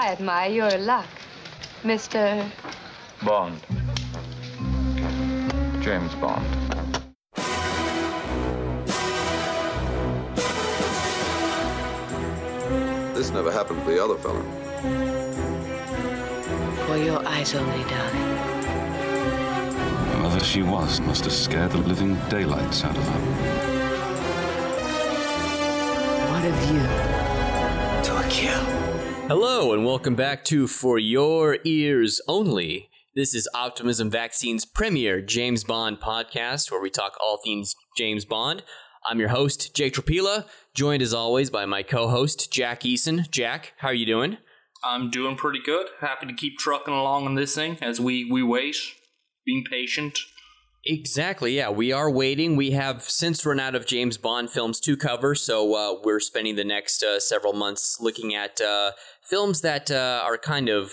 I admire your luck, Mr. Bond. James Bond. This never happened to the other fella. For your eyes only, darling. Whoever she was must have scared the living daylights out of her. What a you? to a kill. Hello, and welcome back to For Your Ears Only. This is Optimism Vaccine's premier James Bond podcast, where we talk all things James Bond. I'm your host, Jake Tropila, joined as always by my co-host, Jack Eason. Jack, how are you doing? I'm doing pretty good. Happy to keep trucking along on this thing as we, we wait, being patient. Exactly, yeah. We are waiting. We have since run out of James Bond films to cover, so uh, we're spending the next uh, several months looking at uh, films that uh, are kind of,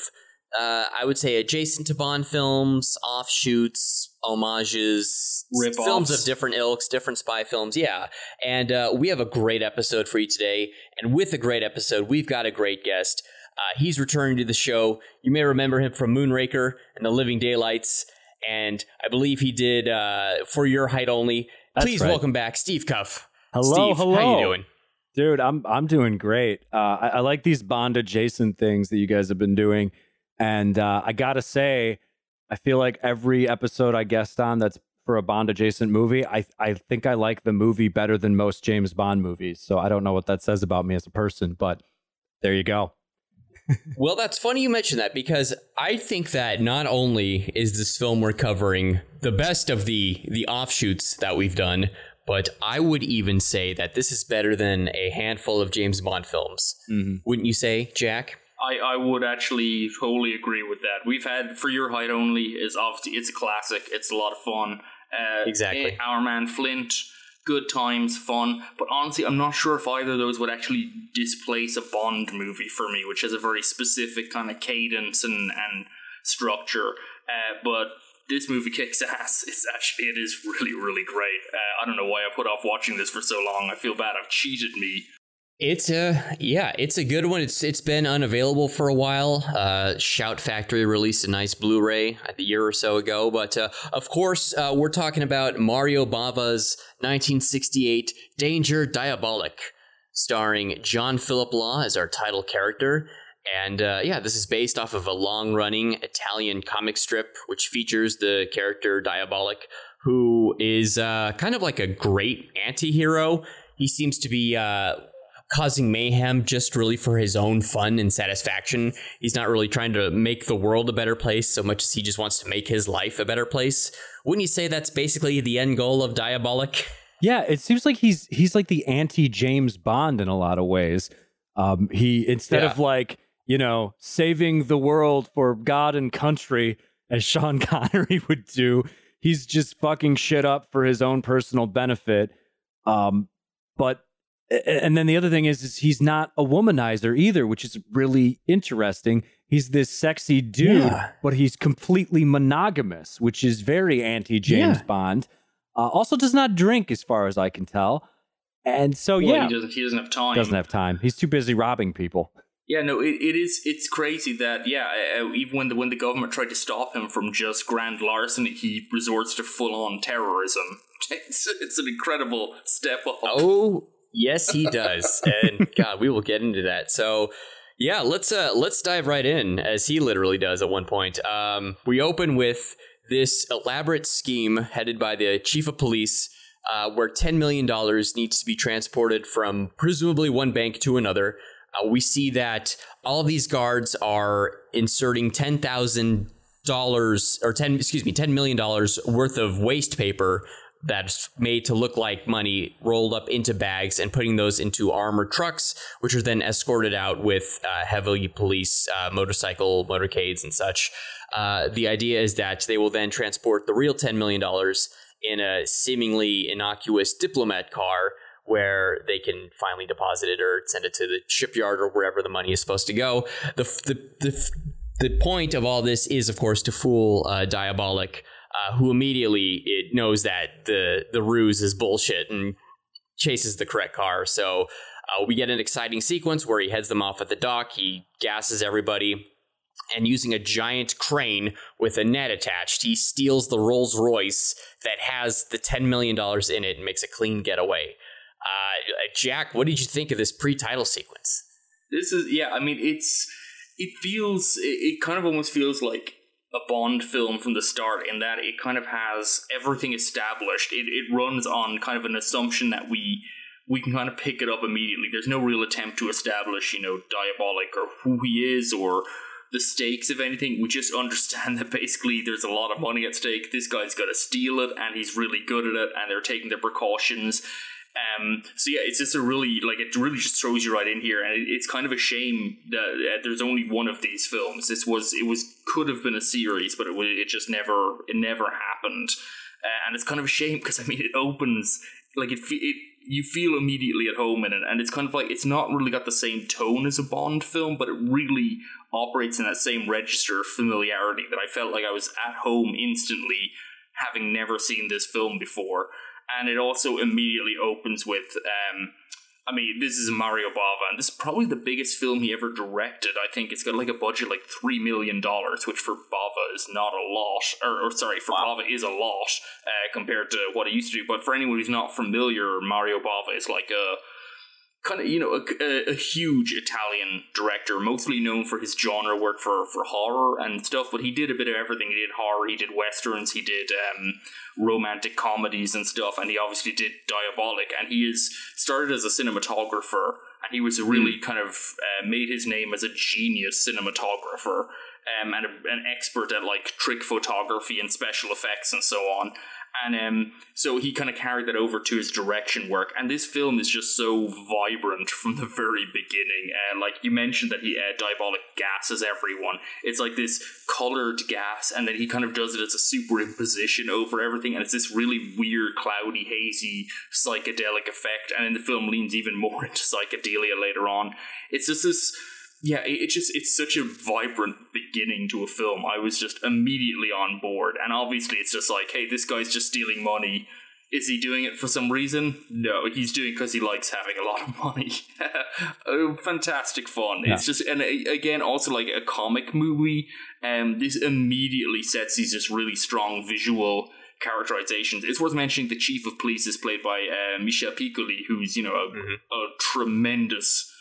uh, I would say, adjacent to Bond films, offshoots, homages, Rip-offs. films of different ilks, different spy films. Yeah. And uh, we have a great episode for you today. And with a great episode, we've got a great guest. Uh, he's returning to the show. You may remember him from Moonraker and The Living Daylights. And I believe he did uh, For Your Height Only. That's Please right. welcome back Steve Cuff. Hello, Steve, hello. How you doing? Dude, I'm I'm doing great. Uh, I, I like these Bond adjacent things that you guys have been doing, and uh, I gotta say, I feel like every episode I guest on that's for a Bond adjacent movie, I I think I like the movie better than most James Bond movies. So I don't know what that says about me as a person, but there you go. Well, that's funny you mention that because I think that not only is this film we're covering the best of the the offshoots that we've done, but I would even say that this is better than a handful of James Bond films. Wouldn't you say, Jack? I, I would actually totally agree with that. We've had For Your Height Only is obviously it's a classic. It's a lot of fun. Uh, Exactly. Our Man Flint, good times, fun. But honestly, I'm not sure if either of those would actually displace a Bond movie for me, which has a very specific kind of cadence and and structure. Uh, but this movie kicks ass. It's actually it is really really great. Uh, I don't know why I put off watching this for so long. I feel bad. I've cheated me. It's a yeah, it's a good one. It's it's been unavailable for a while. Uh, Shout Factory released a nice Blu-ray a year or so ago, but uh, of course uh, we're talking about Mario Bava's 1968 Danger Diabolik, starring John Philip Law as our title character. And uh, yeah, this is based off of a long-running Italian comic strip which features the character Diabolik, who is uh, kind of like a great anti-hero. He seems to be uh, causing mayhem just really for his own fun and satisfaction. He's not really trying to make the world a better place so much as he just wants to make his life a better place. Wouldn't you say that's basically the end goal of Diabolik? Yeah, it seems like he's he's like the anti James Bond in a lot of ways. Um, he instead of like you know saving the world for God and country as Sean Connery would do, he's just fucking shit up for his own personal benefit. Um, but and then the other thing is, is he's not a womanizer either, which is really interesting. He's this sexy dude, Yeah. but he's completely monogamous, which is very anti James Yeah. Bond. Uh, also, does not drink, as far as I can tell. And so, Well, yeah, he doesn't. He doesn't have time. doesn't have time. He's too busy robbing people. Yeah, no, it, it is. It's crazy that yeah, uh, even when the when the government tried to stop him from just grand larceny, he resorts to full on terrorism. It's it's an incredible step up. Oh, yes, he does. and God, we will get into that. So, yeah, let's uh let's dive right in as he literally does at one point. Um, we open with this elaborate scheme headed by the chief of police, uh, where ten million dollars needs to be transported from presumably one bank to another. Uh, we see that all these guards are inserting ten thousand dollars or ten excuse me ten million dollars worth of waste paper that's made to look like money rolled up into bags and putting those into armored trucks, which are then escorted out with uh, heavily police uh, motorcycle motorcades and such. Uh, the idea is that they will then transport the real $10 million in a seemingly innocuous diplomat car where they can finally deposit it or send it to the shipyard or wherever the money is supposed to go. The, the, the, the point of all this is, of course, to fool uh, Diabolik, uh, who immediately it knows that the the ruse is bullshit and chases the correct car. So Uh, we get an exciting sequence where he heads them off at the dock. He gasses everybody. And using a giant crane with a net attached, he steals the Rolls Royce that has the $10 million in it and makes a clean getaway. Uh, Jack, what did you think of this pre title sequence? This is yeah. I mean, it's it feels it, it kind of almost feels like a Bond film from the start in that it kind of has everything established. It it runs on kind of an assumption that we we can kind of pick it up immediately. There's no real attempt to establish, you know, Diabolik or who he is or the stakes of anything. We just understand that basically there's a lot of money at stake. This guy's got to steal it, and he's really good at it, and they're taking their precautions. Um, so yeah, it's just a really like it really just throws you right in here, and it, it's kind of a shame that uh, there's only one of these films. This was it was could have been a series, but it it just never it never happened, uh, and it's kind of a shame because I mean it opens like it, it you feel immediately at home in it, and it's kind of like it's not really got the same tone as a Bond film, but it really operates in that same register of familiarity that I felt like I was at home instantly, having never seen this film before and it also immediately opens with um, I mean, this is Mario Bava, and this is probably the biggest film he ever directed. I think it's got like a budget like three million dollars, which for Bava is not a lot, or, or sorry, for wow. Bava is a lot uh, compared to what he used to do. But for anyone who's not familiar, Mario Bava is like a kind of you know a, a, huge Italian director, mostly known for his genre work for for horror and stuff. But he did a bit of everything. He did horror, he did westerns, he did um, romantic comedies and stuff, and he obviously did Diabolik. And he is started as a cinematographer, and he was really mm. kind of uh, made his name as a genius cinematographer. Um, and a, an expert at like trick photography and special effects and so on and um, so he kind of carried that over to his direction work. And this film is just so vibrant from the very beginning. And like you mentioned, that he uh, Diabolik gases everyone. It's like this colored gas, and then he kind of does it as a superimposition over everything, and it's this really weird, cloudy, hazy, psychedelic effect. And then the film leans even more into psychedelia later on. It's just this yeah, it, it, just it's such a vibrant beginning to a film. I was just immediately on board, and obviously it's just like, hey, this guy's just stealing money. Is he doing it for some reason? No, he's doing because he likes having a lot of money. oh, fantastic fun! Yeah. It's just and uh, again, also like a comic movie. And um, this immediately sets these just really strong visual characterizations. It's worth mentioning the chief of police is played by uh, Michel Piccoli, who's you know a, mm-hmm. a tremendous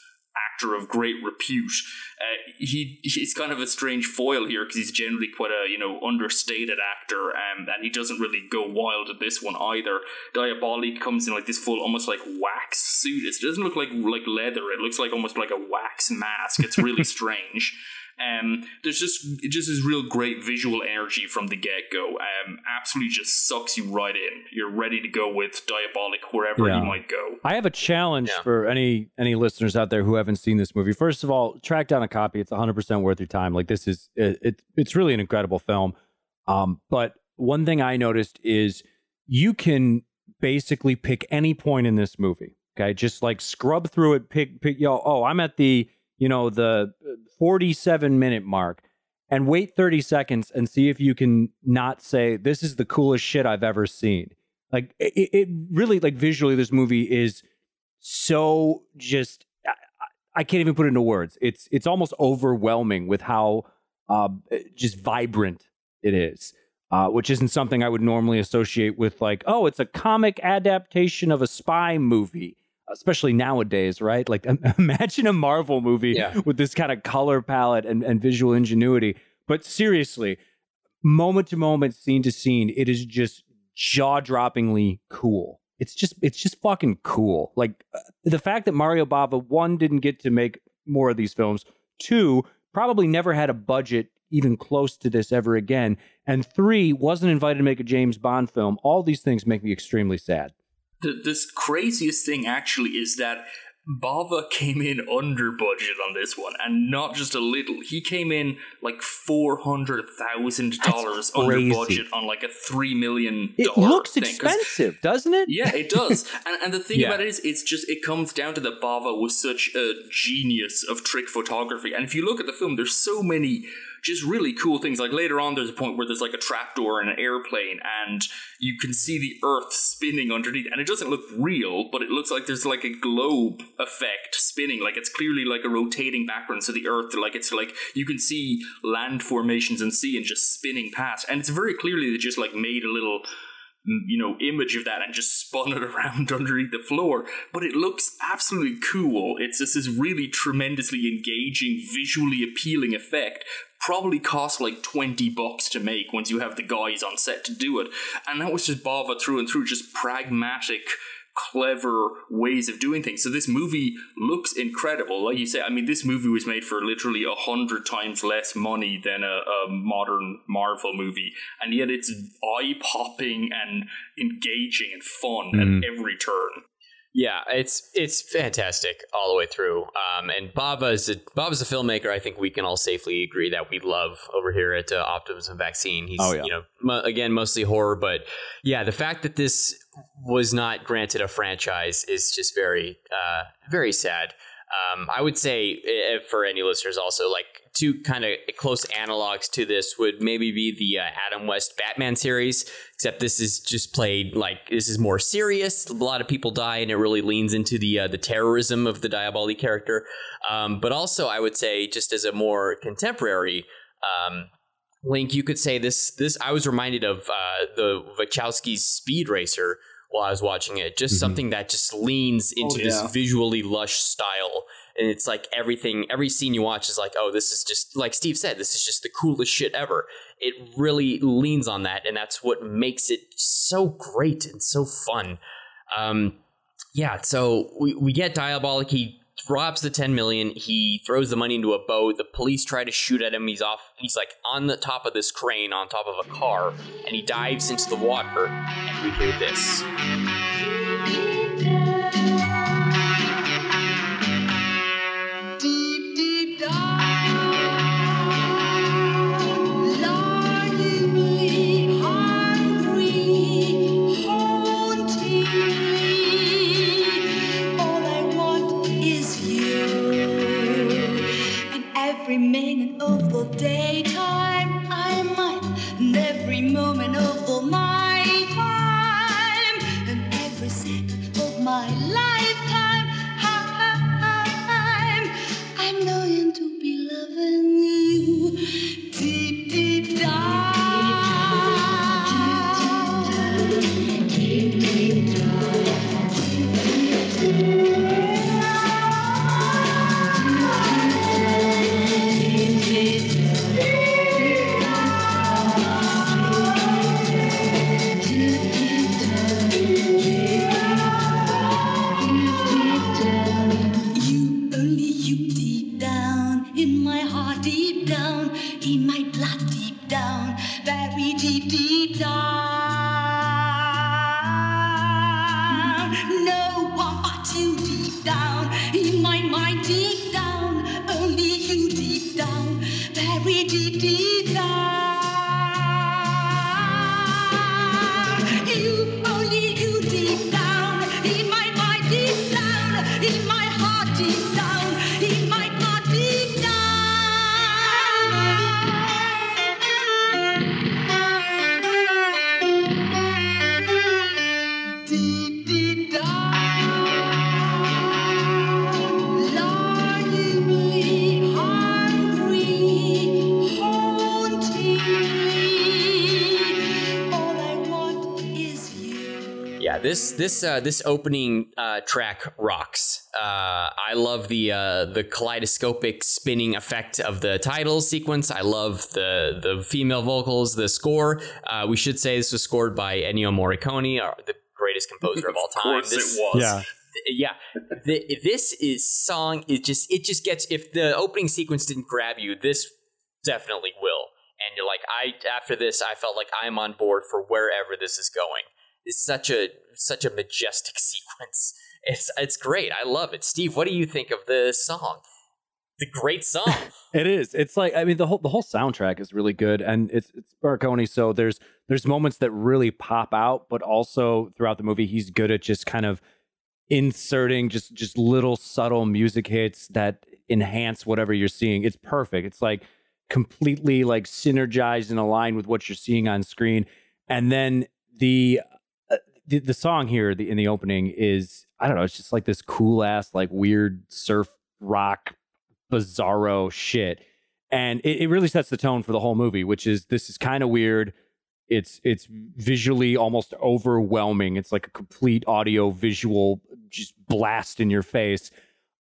actor of great repute. Uh, he he's kind of a strange foil here because he's generally quite a you know understated actor, um, and he doesn't really go wild at this one either. Diabolik comes in like this full, almost like wax suit. It doesn't look like like leather. It looks like almost like a wax mask. It's really strange. Um, there's just just this real great visual energy from the get go. Um, absolutely just sucks you right in. You're ready to go with Diabolik wherever yeah. you might go. I have a challenge yeah. for any any listeners out there who haven't seen this movie. First of all, track down a copy. It's 100 percent worth your time. Like this is it, it it's really an incredible film. Um, but one thing I noticed is you can basically pick any point in this movie. Okay, just like scrub through it, pick pick. Yo, oh, I'm at the you know, the 47 minute mark and wait 30 seconds and see if you can not say, this is the coolest shit I've ever seen. Like, it, it really, like, visually, this movie is so just, I, I, can't even put it into words. It's, it's almost overwhelming with how uh, just vibrant it is. Uh, which isn't something I would normally associate with, like, oh, it's a comic adaptation of a spy movie especially nowadays, right? Like imagine a Marvel movie yeah. with this kind of color palette and, and visual ingenuity. But seriously, moment to moment, scene to scene, it is just jaw-droppingly cool. It's just it's just fucking cool. Like uh, the fact that Mario Bava one didn't get to make more of these films, two probably never had a budget even close to this ever again, and three wasn't invited to make a James Bond film. All these things make me extremely sad the, this craziest thing actually is that Bava came in under budget on this one, and not just a little. He came in like four hundred thousand dollars under budget on like a three million. It looks thing. expensive, doesn't it? Yeah, it does. and, and the thing yeah. about it is, it's just it comes down to that Bava was such a genius of trick photography, and if you look at the film, there's so many just really cool things. Like later on, there's a point where there's like a trapdoor in an airplane, and you can see the Earth spinning underneath, and it doesn't look real, but it looks like there's like a globe effect spinning. Like it's clearly like a rotating background to the earth. Like it's like you can see land formations and sea and just spinning past. And it's very clearly they just like made a little mm, you know image of that and just spun it around underneath the floor but it looks absolutely cool it's just this really tremendously engaging visually appealing effect probably cost like 20 bucks to make once you have the guys on set to do it and that was just bava through and through just pragmatic clever ways of doing things. So this movie looks incredible. Like you say, I mean, this movie was made for literally a hundred times less money than a, a modern Marvel movie, and yet it's eye popping and engaging and fun Mm. at every turn. Yeah, it's it's fantastic all the way through. Um, and Bava is a Bava's a filmmaker. I think we can all safely agree that we love over here at uh, Optimism Vaccine. He's Oh, yeah. you know mo- again mostly horror, but yeah, the fact that this was not granted a franchise is just very uh, very sad. Um, I would say uh, for any listeners also like two kind of close analogs to this would maybe be the uh, Adam West Batman series, except this is just played like this is more serious. A lot of people die, and it really leans into the uh, the terrorism of the Diabolik character. Um, but also, I would say just as a more contemporary um, link, you could say this. This I was reminded of uh, the Wachowski's Speed Racer while I was watching it. Just something that just leans into Oh, this visually lush style. And it's like everything, every scene you watch is like, oh, this is just, like Steve said, this is just the coolest shit ever. It really leans on that. And that's what makes it so great and so fun. Um, yeah, so we, we get Diabolik. He drops the 10 million. He throws the money into a boat. The police try to shoot at him. He's off. He's like on the top of this crane on top of a car, and he dives into the water. And we hear this. Every minute of the this this uh, this opening uh, track rocks. Uh, I love the uh, the kaleidoscopic spinning effect of the title sequence. I love the the female vocals, the score. Uh, we should say this was scored by Ennio Morricone, the greatest composer of all Of time. course This- it was. Yeah. yeah the, this is song it just it just gets if the opening sequence didn't grab you this definitely will and you're like i after this i felt like i'm on board for wherever this is going it's such a such a majestic sequence it's it's great i love it steve what do you think of the song the great song It is. It's like I mean the whole the whole soundtrack is really good, and it's it's Morricone. So there's there's moments that really pop out, but also throughout the movie he's good at just kind of inserting just just little subtle music hits that enhance whatever you're seeing. It's perfect. It's like completely like synergized and aligned with what you're seeing on screen, and then the the, the song here the, in the opening is I don't know. It's just like this cool ass like weird surf rock bizarro shit, and it, it really sets the tone for the whole movie. Which is this is kind of weird. It's it's visually almost overwhelming. It's like a complete audio visual just blast in your face.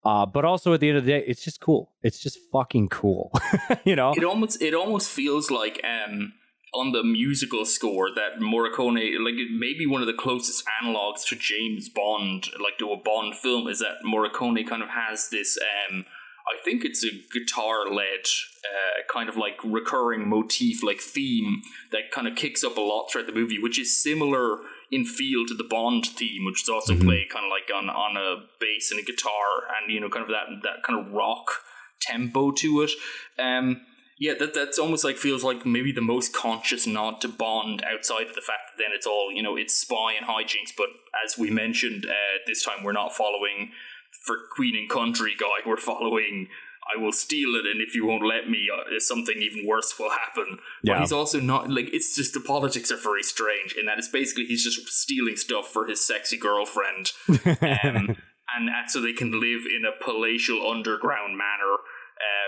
Uh, but also at the end of the day, it's just cool. It's just fucking cool. you know, it almost it almost feels like um on the musical score that Morricone like maybe one of the closest analogs to James Bond like to a Bond film is that Morricone kind of has this um I think it's a guitar led uh, kind of like recurring motif like theme that kind of kicks up a lot throughout the movie which is similar in feel to the Bond theme which is also Mhm. played kind of like on on a bass and a guitar and you know kind of that that kind of rock tempo to it um yeah, that that's almost like feels like maybe the most conscious nod to Bond outside of the fact that then it's all you know it's spy and hijinks. But as we mentioned, uh, this time we're not following for Queen and Country guy. We're following. I will steal it, and if you won't let me, uh, something even worse will happen. But Yeah. he's also not like it's just the politics are very strange in that it's basically he's just stealing stuff for his sexy girlfriend um, and, and so they can live in a palatial underground manor.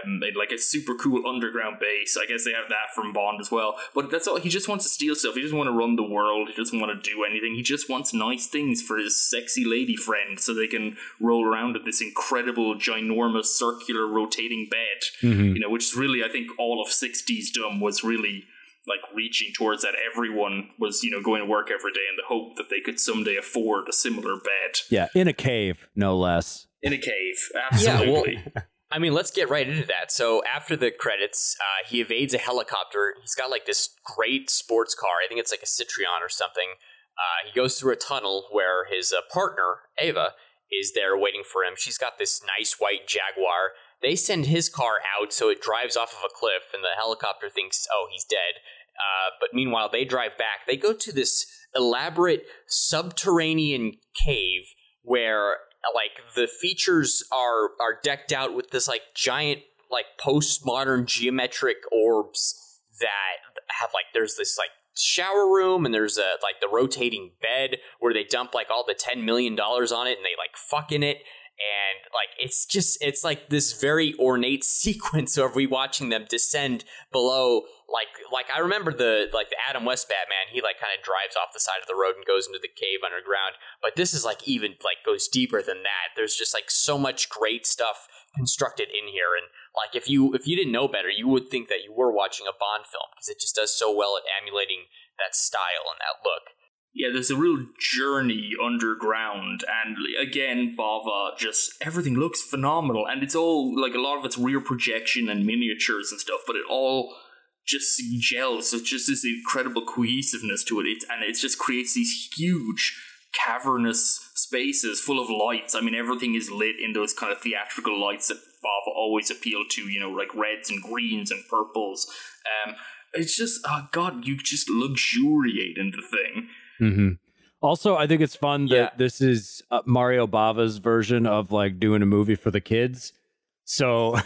Um, like a super cool underground base. I guess they have that from Bond as well. But that's all. He just wants to steal stuff. He doesn't want to run the world. He doesn't want to do anything. He just wants nice things for his sexy lady friend, so they can roll around in this incredible, ginormous, circular, rotating bed. Mhm. You know, which is really, I think, all of '60s dumb was really like reaching towards that. Everyone was, you know, going to work every day in the hope that they could someday afford a similar bed yeah, in a cave, no less. in a cave. Yeah, well, Absolutely. I mean, let's get right into that. So after the credits, uh, he evades a helicopter. He's got like this great sports car. I think it's like a Citroen or something. Uh, he goes through a tunnel where his uh, partner Ava is there waiting for him. She's got this nice white Jaguar. They send his car out, so it drives off of a cliff, and the helicopter thinks, "Oh, he's dead." Uh, but meanwhile, they drive back. They go to this elaborate subterranean cave where like the features are are decked out with this like giant like postmodern geometric orbs that have like there's this like shower room and there's a like the rotating bed where they dump like all the 10 million dollars on it and they like fuck in it and like it's just it's like this very ornate sequence of we watching them descend below like like I remember the like the Adam West Batman he like kind of drives off the side of the road and goes into the cave underground. But this is like even like goes deeper than that. There's just like so much great stuff constructed in here. And like if you if you didn't know better you would think that you were watching a Bond film because it just does so well at emulating that style and that look Yeah, there's a real journey underground, and again, Bava just everything looks phenomenal, and it's all like a lot of it's rear projection and miniatures and stuff, but it all just gels. It's just this incredible cohesiveness to it, it and it just creates these huge cavernous spaces full of lights. I mean, everything is lit in those kind of theatrical lights that Bava always appealed to. You know, like reds and greens and purples. Um, it's just, oh god, you just luxuriate in the thing. Hmm Also, I think it's fun that Yeah. this is uh, Mario Bava's version of like doing a movie for the kids. So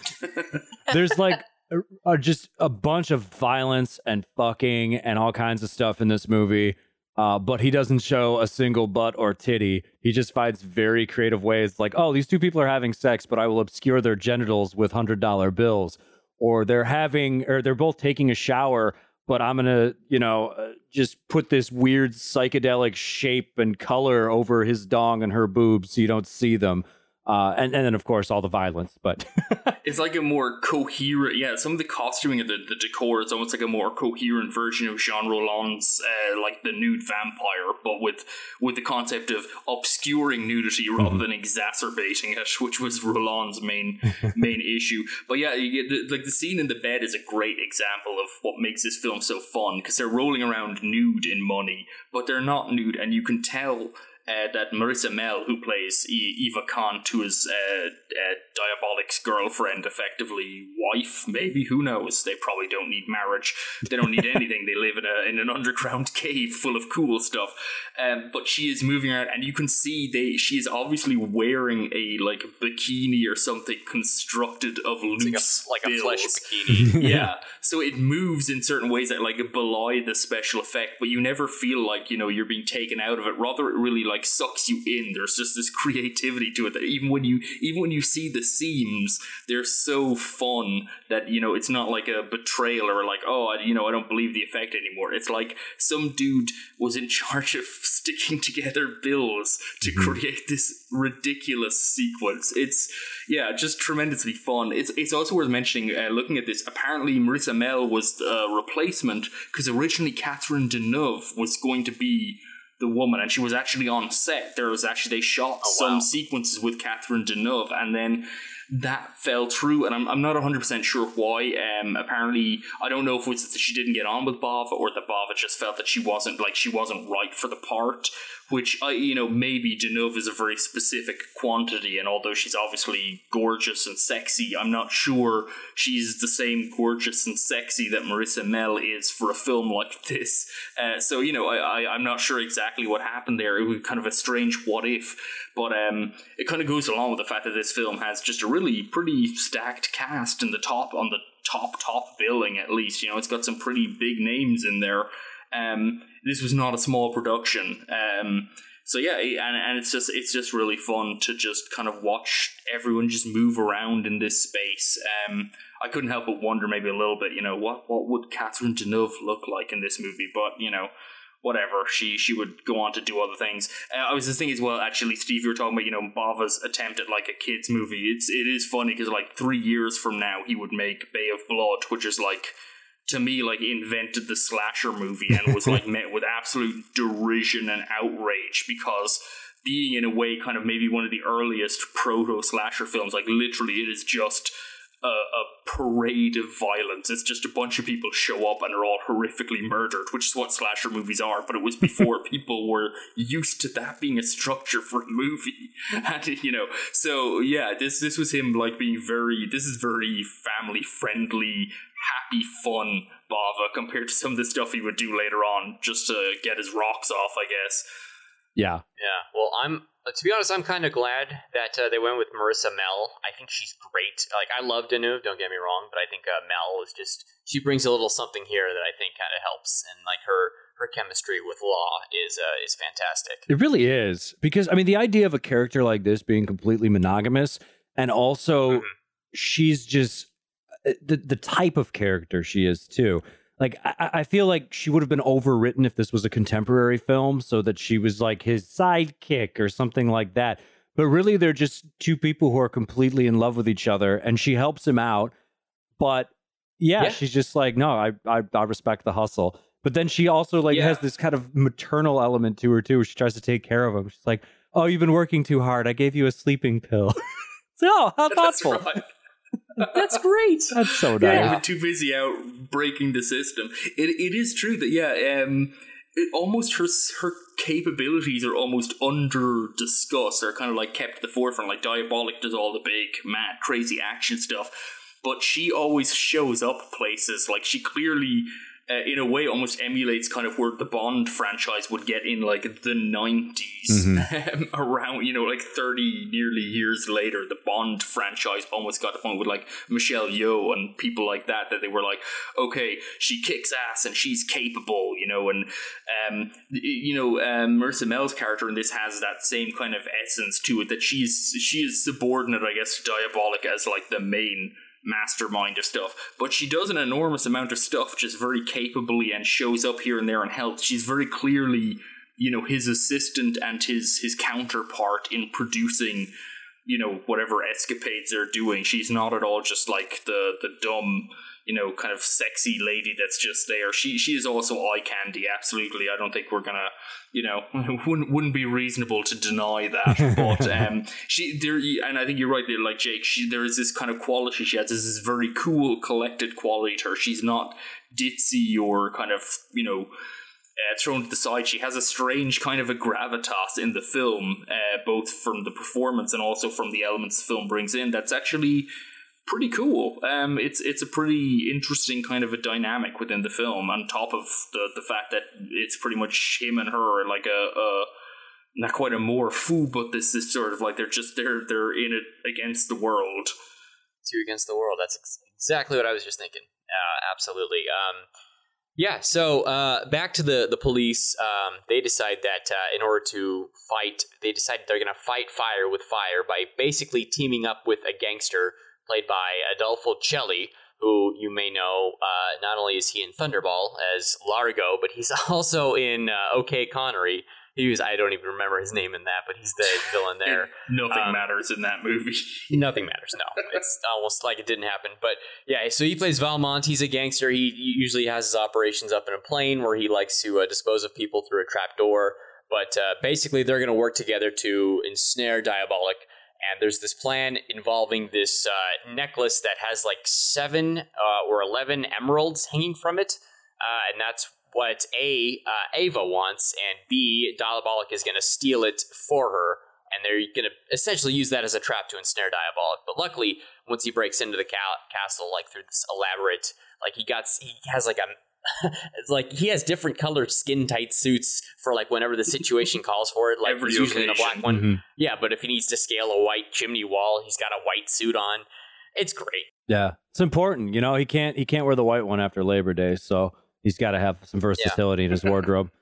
there's like a, a- just a bunch of violence and fucking and all kinds of stuff in this movie. Uh, but he doesn't show a single butt or titty. He just finds very creative ways, like, oh, these two people are having sex, but I will obscure their genitals with hundred dollar bills, or they're having, or they're both taking a shower, but I'm gonna, you know, uh, just put this weird psychedelic shape and color over his dong and her boobs so you don't see them. Uh, and and then of course all the violence, but It's like a more coherent, yeah. Some of the costuming and the, the decor is almost like a more coherent version of Jean Rollin's, uh, like the nude vampire, but with with the concept of obscuring nudity rather than exacerbating it, which was Rollin's main main issue. But yeah, you get the, like the scene in the bed is a great example of what makes this film so fun because they're rolling around nude in money, but they're not nude, and you can tell uh, that Marisa Mell, who plays Eva Kant, to his uh, uh, Diabolik's girlfriend, effectively wife, maybe who knows? They probably don't need marriage. They don't need anything. They live in a in an underground cave full of cool stuff. Um, but she is moving around, and you can see they she is obviously wearing a like bikini or something constructed of It's like loose a, like a flesh bikini yeah. so it moves in certain ways that like belie the special effect, but you never feel like you know you're being taken out of it. Rather, it really like sucks you in. There's just this creativity to it that even when you even when you see the seams, they're so fun that you know it's not like a betrayal or like oh I, you know I don't believe the effect anymore. It's like some dude was in charge of sticking together bills to create this ridiculous sequence. It's yeah, just tremendously fun. It's it's also worth mentioning. Uh, looking at this, apparently Marisa Mell was the replacement because originally Catherine Deneuve was going to be the woman, and she was actually on set. There was actually they shot oh, some sequences with Catherine Deneuve, and then that fell through, and I'm, I'm not 100% sure why. Um, apparently, I don't know if it was that she didn't get on with Bava or that Bava just felt that she wasn't like she wasn't right for the part. Which I, you know, maybe Deneuve is a very specific quantity, and although she's obviously gorgeous and sexy, I'm not sure she's the same gorgeous and sexy that Marisa Mell is for a film like this. Uh, so you know, I, I I'm not sure exactly what happened there. It was kind of a strange what if, but um, it kind of goes along with the fact that this film has just a really pretty stacked cast in the top on the top top billing at least. You know, it's got some pretty big names in there. Um, this was not a small production. Um, so yeah, and, and it's just it's just really fun to just kind of watch everyone just move around in this space. Um, I couldn't help but wonder maybe a little bit, you know, what what would Catherine Deneuve look like in this movie? But you know, whatever. She she would go on to do other things. Uh, I was just thinking as well. Actually, Steve, you were talking about you know Bava's attempt at like a kids movie. It's it is funny because like three years from now he would make Bay of Blood, which is like to me like invented the slasher movie and was like met with absolute derision and outrage because being in a way kind of maybe one of the earliest proto slasher films like literally it is just a, a parade of violence it's just a bunch of people show up and are all horrifically murdered which is what slasher movies are but it was before people were used to that being a structure for a movie and you know so yeah this this was him like being very this is very family friendly happy fun Bava compared to some of the stuff he would do later on just to get his rocks off, I guess. Yeah. Yeah. Well, I'm uh, to be honest, I'm kind of glad that uh, they went with Marisa Mell. I think she's great. Like I love Deneuve, don't get me wrong, but I think uh, Mell is just she brings a little something here that I think kind of helps, and like her her chemistry with Law is uh, is fantastic. It really is because I mean the idea of a character like this being completely monogamous and also Mhm. she's just uh, the the type of character she is too. Like I, I feel like she would have been overwritten if this was a contemporary film, so that she was like his sidekick or something like that. But really, they're just two people who are completely in love with each other, and she helps him out. But yeah, Yeah. she's just like, no, I, I I respect the hustle. But then she also like Yeah. has this kind of maternal element to her too. Where she tries to take care of him. She's like, "Oh, you've been working too hard. I gave you a sleeping pill." so, oh, how thoughtful. right. That's great. That's so nice. you've been too busy out breaking the system. It it is true that yeah, um, it almost her her capabilities are almost under discussed. They're kind of like kept at the forefront. Like Diabolik does all the big, mad, crazy action stuff, but she always shows up places. Like she clearly. Uh, in a way, almost emulates kind of where the Bond franchise would get in like the 90s, um, around, you know, like 30 nearly years later. The Bond franchise almost got to the point with like Michelle Yeoh and people like that, that they were like, okay, she kicks ass and she's capable, you know, and, um, you know, um, Marisa Mell's character in this has that same kind of essence to it that she's, she is subordinate, I guess, to Diabolik as like the main mastermind of stuff. But she does an enormous amount of stuff just very capably and shows up here and there and helps. She's very clearly, you know, his assistant and his his counterpart in producing, you know, whatever escapades they're doing. She's not at all just like the the dumb you know, kind of sexy lady that's just there. She she is also eye candy, absolutely. I don't think we're gonna, you know, wouldn't wouldn't be reasonable to deny that. But um, she there, and I think you're right there, like Jake. She there is this kind of quality she has. This is very cool, collected quality to her. She's not ditzy or kind of you know. Uh, thrown to the side, she has a strange kind of a gravitas in the film, uh, both from the performance and also from the elements the film brings in. That's actually pretty cool. Um, it's it's a pretty interesting kind of a dynamic within the film. On top of the the fact that it's pretty much him and her like a, a not quite a more foo, but this is sort of like they're just they're they're in it against the world. Two against the world. That's ex- exactly what I was just thinking. Uh, absolutely. Um, yeah. So uh, back to the the police. Um, they decide that uh, in order to fight, they decide they're going to fight fire with fire by basically teaming up with a gangster played by Adolfo Celi, who you may know. Uh, not only is he in Thunderball as Largo, but he's also in uh, OK Connery. He was I don't even remember his name in that, but he's the villain there. Nothing Um, matters in that movie. Nothing matters. No, it's almost like it didn't happen. But yeah, so he plays Valmont. He's a gangster. He usually has his operations up in a plane where he likes to uh, dispose of people through a trap door. But uh, basically, they're going to work together to ensnare Diabolik. And there's this plan involving this uh, necklace that has like seven uh, or eleven emeralds hanging from it, uh, and that's what A uh, Ava wants, and B Diabolik is going to steal it for her and they're going to essentially use that as a trap to ensnare Diabolik. But luckily, once he breaks into the ca- castle, like through this elaborate, like he got, he has like a, like he has different colored skin tight suits for like whenever the situation calls for it. Like Every he's usually in a black one. Mhm. Yeah, but if he needs to scale a white chimney wall, he's got a white suit on. It's great. Yeah, it's important. You know, he can't he can't wear the white one after Labor Day, so he's got to have some versatility in his wardrobe.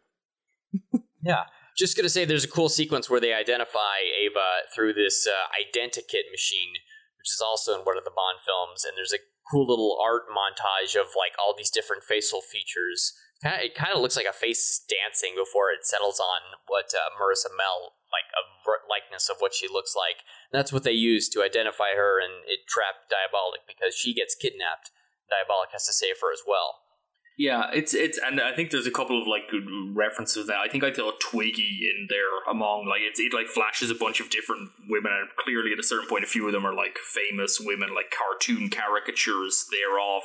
Yeah. Just gonna say, there's a cool sequence where they identify Ava through this uh, identikit machine, which is also in one of the Bond films, and there's a cool little art montage of like all these different facial features. It kind of looks like a face is dancing before it settles on what uh, Marisa Mell like a likeness of what she looks like. That's what they use to identify her, and it trapped Diabolik because she gets kidnapped. Diabolik has to save her as well. Yeah, it's it's, and I think there's a couple of like good references there. I think I thought Twiggy in there among like it's it like flashes a bunch of different women, and clearly at a certain point, a few of them are like famous women, like cartoon caricatures thereof.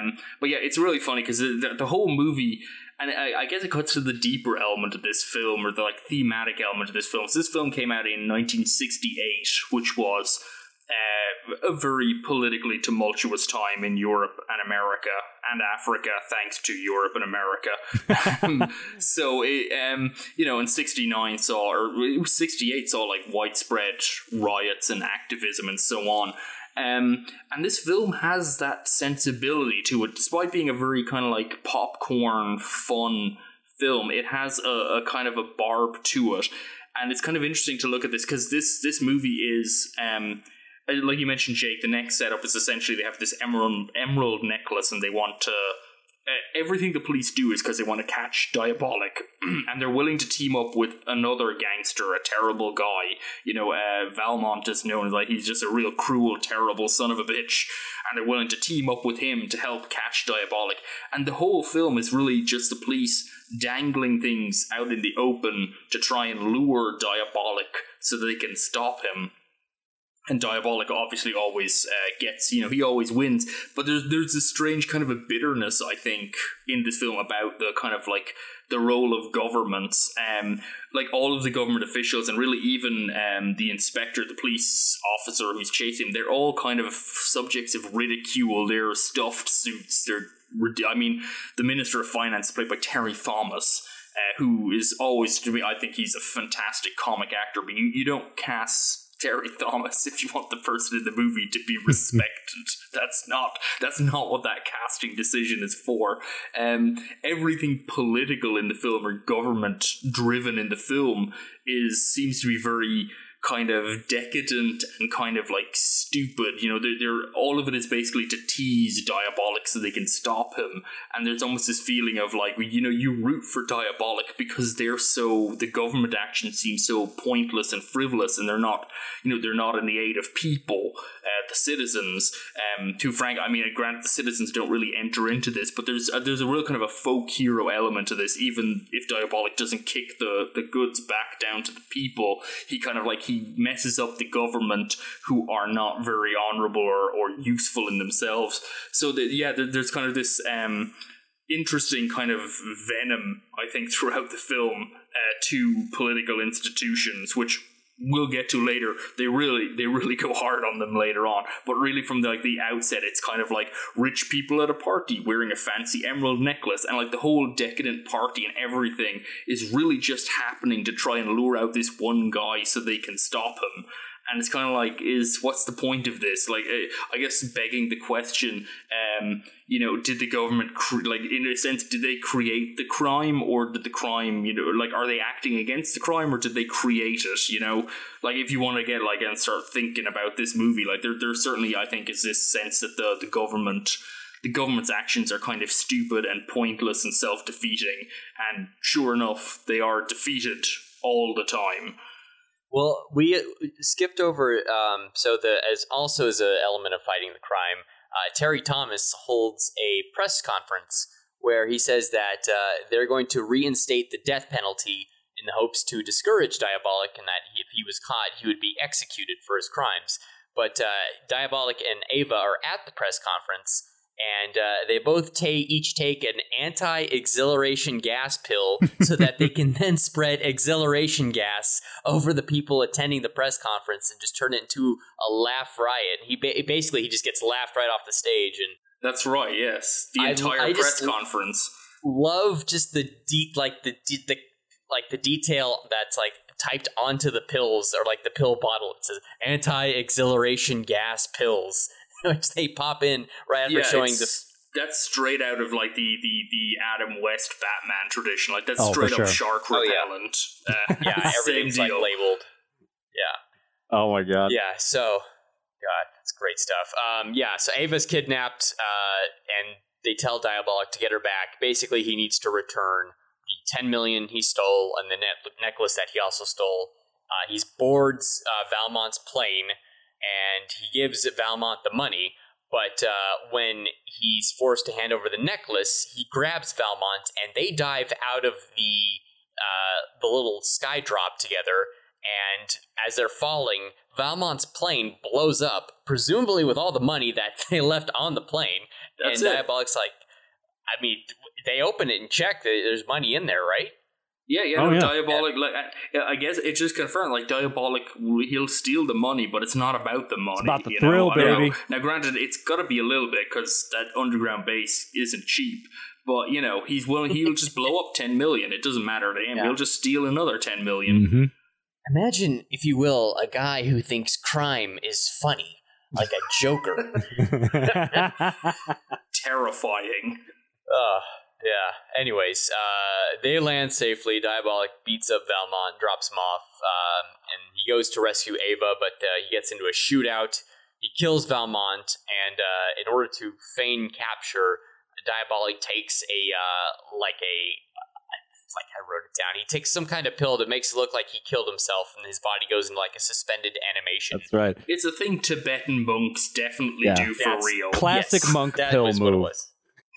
Um, but yeah, it's really funny because the, the, the whole movie, and I, I guess it cuts to the deeper element of this film or the like thematic element of this film. So this film came out in 1968, which was uh, a very politically tumultuous time in Europe and America and Africa, thanks to Europe and America. um, so, it, um, you know, in '69 saw, or was '68 saw like widespread riots and activism and so on. Um, and this film has that sensibility to it, despite being a very kind of like popcorn fun film. It has a, a kind of a barb to it, and it's kind of interesting to look at this because this this movie is. Um, like you mentioned, Jake, the next setup is essentially they have this emerald emerald necklace, and they want to. Uh, everything the police do is because they want to catch Diabolik, and they're willing to team up with another gangster, a terrible guy. You know, uh, Valmont is known as like he's just a real cruel, terrible son of a bitch, and they're willing to team up with him to help catch Diabolik. And the whole film is really just the police dangling things out in the open to try and lure Diabolik so they can stop him and Diabolik obviously always uh, gets, you know, he always wins. But there's there's this strange kind of a bitterness, I think, in this film about the kind of like the role of governments, um, like all of the government officials, and really even um, the inspector, the police officer who's chasing him. They're all kind of subjects of ridicule. They're stuffed suits. They're, I mean, the minister of finance played by Terry Thomas. Uh, who is always to me? I think he's a fantastic comic actor, but you, you don't cast Terry Thomas if you want the person in the movie to be respected. that's not that's not what that casting decision is for. Um, everything political in the film or government driven in the film is seems to be very kind of decadent and kind of like stupid. You know, they're, they're all of it is basically to tease Diabolik so they can stop him. And there's almost this feeling of like, you know, you root for Diabolik because they're so the government action seems so pointless and frivolous, and they're not, you know, they're not in the aid of people, uh, the citizens. Um, to Frank, I mean, granted, the citizens don't really enter into this, but there's uh, there's a real kind of a folk hero element to this. Even if Diabolik doesn't kick the the goods back down to the people, he kind of like he messes up the government who are not very honorable or, or useful in themselves. So that yeah, there, there's kind of this um, interesting kind of venom, I think, throughout the film uh, to political institutions, which we'll get to later. They really they really go hard on them later on. But really from the, like the outset it's kind of like rich people at a party wearing a fancy emerald necklace and like the whole decadent party and everything is really just happening to try and lure out this one guy so they can stop him. And it's kind of like is what's the point of this? Like uh, i guess begging the question um you know did the government cre- like in a sense did they create the crime or did the crime you know like are they acting against the crime or did they create it you know? Like if you want to get like and start thinking about this movie like there, there certainly i think is this sense that the the government the government's actions are kind of stupid and pointless and self-defeating and sure enough they are defeated all the time Well, we uh, skipped over. Um, so the as also as an element of fighting the crime, uh, Terry Thomas holds a press conference where he says that uh, they're going to reinstate the death penalty in the hopes to discourage Diabolik, and that if he was caught, he would be executed for his crimes. But uh, Diabolik and Eva are at the press conference, and uh, they both take each take an anti-exhilaration gas pill so that they can then spread exhilaration gas over the people attending the press conference and just turn it into a laugh riot. He ba- basically he just gets laughed right off the stage and that's right yes the I- entire I press conference love just the deep like the de- the like the detail that's like typed onto the pills or like the pill bottle. It says anti-exhilaration gas pills, which they pop in right after showing the it's- that's straight out of like the the the Adam West Batman tradition. Like that's Oh, for straight up sure. shark Oh, yeah. repellent. Uh, yeah same everything's like labeled. Yeah. Oh my god. Yeah, so God, that's great stuff. Um, yeah, so Eva's kidnapped, uh, and they tell Diabolik to get her back. Basically, he needs to return the ten million he stole and the net- necklace that he also stole. Uh, he boards uh, Valmont's plane, and he gives Valmont the money. But uh, when he's forced to hand over the necklace, he grabs Valmont, and they dive out of the uh, the little sky drop together. And as they're falling, Valmont's plane blows up, presumably with all the money that they left on the plane. That's and it. Diabolik's like, I mean, they open it and check that there's money in there, right? Yeah, yeah, Oh, no, yeah. diabolik. Like, I, I guess it just confirmed. Like, diabolik, he'll steal the money, but it's not about the money. It's about the you thrill, know? Baby. Now, granted, it's got to be a little bit because that underground base isn't cheap. But you know, he's willing. He'll just blow up ten million. It doesn't matter to him. Yeah. He'll just steal another ten million. hmm Imagine, if you will, a guy who thinks crime is funny, like a joker. Terrifying. Uh, yeah. Anyways, uh, they land safely. Diabolik beats up Valmont, drops him off, um, and he goes to rescue Eva, but uh, he gets into a shootout. He kills Valmont, and uh, in order to feign capture, Diabolik takes a uh, like a like I wrote it down. He takes some kind of pill that makes it look like he killed himself, and his body goes into like a suspended animation. That's right. It's a thing Tibetan monks definitely Yeah. do for That's real. Classic Yes, monk that pill was what it move.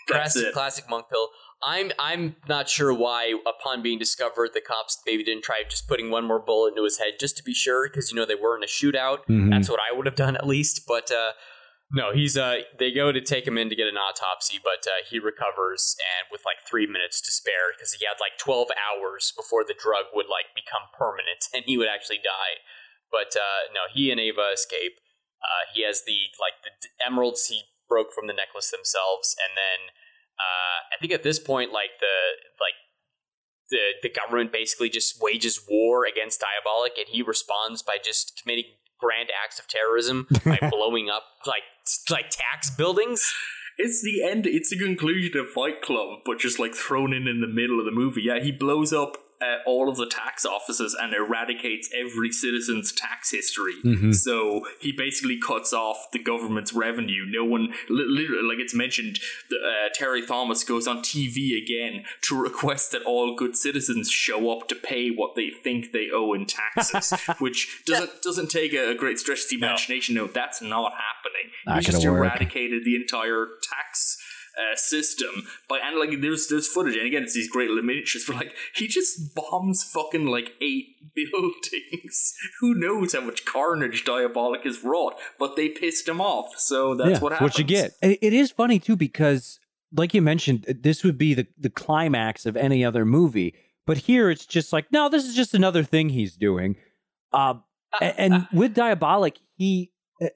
Classic, classic monk pill. I'm I'm not sure why, upon being discovered, the cops maybe didn't try just putting one more bullet into his head just to be sure, because you know they were in a shootout. Mhm. That's what I would have done at least. But uh, no, he's uh they go to take him in to get an autopsy, but uh, he recovers and with like three minutes to spare because he had like twelve hours before the drug would like become permanent and he would actually die. But uh, no, he and Eva escape. Uh, he has the like the emeralds he broke from the necklace themselves, and then uh, I think at this point, like the like the the government basically just wages war against Diabolik, and he responds by just committing grand acts of terrorism by blowing up like like tax buildings. It's the end. It's the conclusion of Fight Club, but just like thrown in in the middle of the movie. Yeah, he blows up uh, all of the tax offices and eradicates every citizen's tax history. Mhm. So he basically cuts off the government's revenue. No one, literally, like it's mentioned, uh, Terry Thomas goes on TV again to request that all good citizens show up to pay what they think they owe in taxes, which doesn't doesn't take a, a great stretch of the imagination. No, that's not happening. Not he just gonna work. eradicated the entire tax uh, system. By and like there's there's footage and again it's these great little miniatures but like he just bombs fucking like eight buildings. Who knows how much carnage diabolik has wrought but they pissed him off. So that's yeah, what it's happens what you get. It- it is funny too because, like you mentioned, this would be the the climax of any other movie, but here it's just like, no, this is just another thing he's doing. Uh, a- and, with Diabolik, he uh,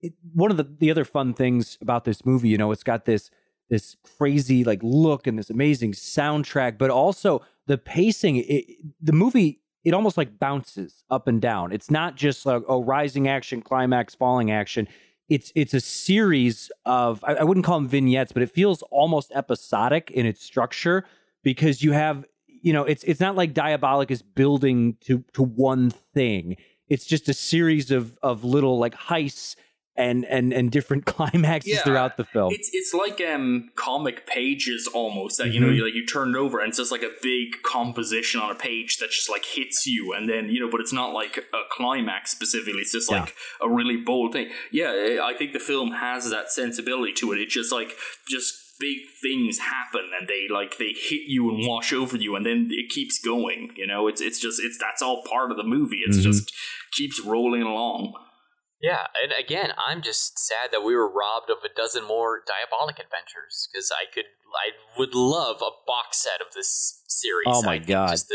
it, one of the the other fun things about this movie, you know, it's got this this crazy like look and this amazing soundtrack, but also the pacing. It, the movie it almost like bounces up and down. It's not just like a rising action, climax, falling action. It's it's a series of I, I wouldn't call them vignettes, but it feels almost episodic in its structure because you have you know it's it's not like Diabolik is building to to one thing. It's just a series of of little like heists and and and different climaxes Yeah, throughout the film. It's it's like um comic pages almost that you know Mhm. you like you turn it over and it's just like a big composition on a page that just like hits you and then you know but it's not like a climax specifically it's just Yeah. like a really bold thing. Yeah, I think the film has that sensibility to it. It's just like just big things happen and they like they hit you and wash over you and then it keeps going. You know, it's it's just it's that's all part of the movie. It's Mhm. just keeps rolling along. Yeah, and again, I'm just sad that we were robbed of a dozen more diabolik adventures because I could, I would love a box set of this series. Oh my I God. Just the,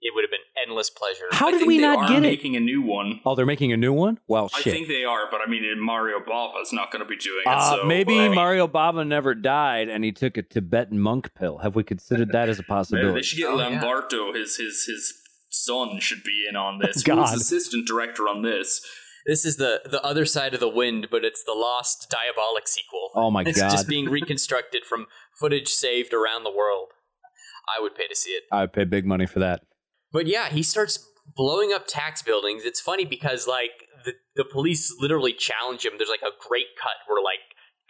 it would have been endless pleasure. How I did think we they not are get it? making a new one. Oh, they're making a new one. Well, shit. I shit. think they are, but I mean, Mario Bava's not going to be doing it. Uh, so, maybe I mean, Mario Bava never died and he took a Tibetan monk pill. Have we considered that as a possibility? they should get Oh, yeah. His his his son should be in on this. God. Who's assistant director on this? This is the the other side of the wind, but it's the lost diabolik sequel. Oh my it's God. just being reconstructed from footage saved around the world. I would pay to see it. I would pay big money for that. But yeah, he starts blowing up tax buildings. It's funny because like the the police literally challenge him. There's like a great cut where like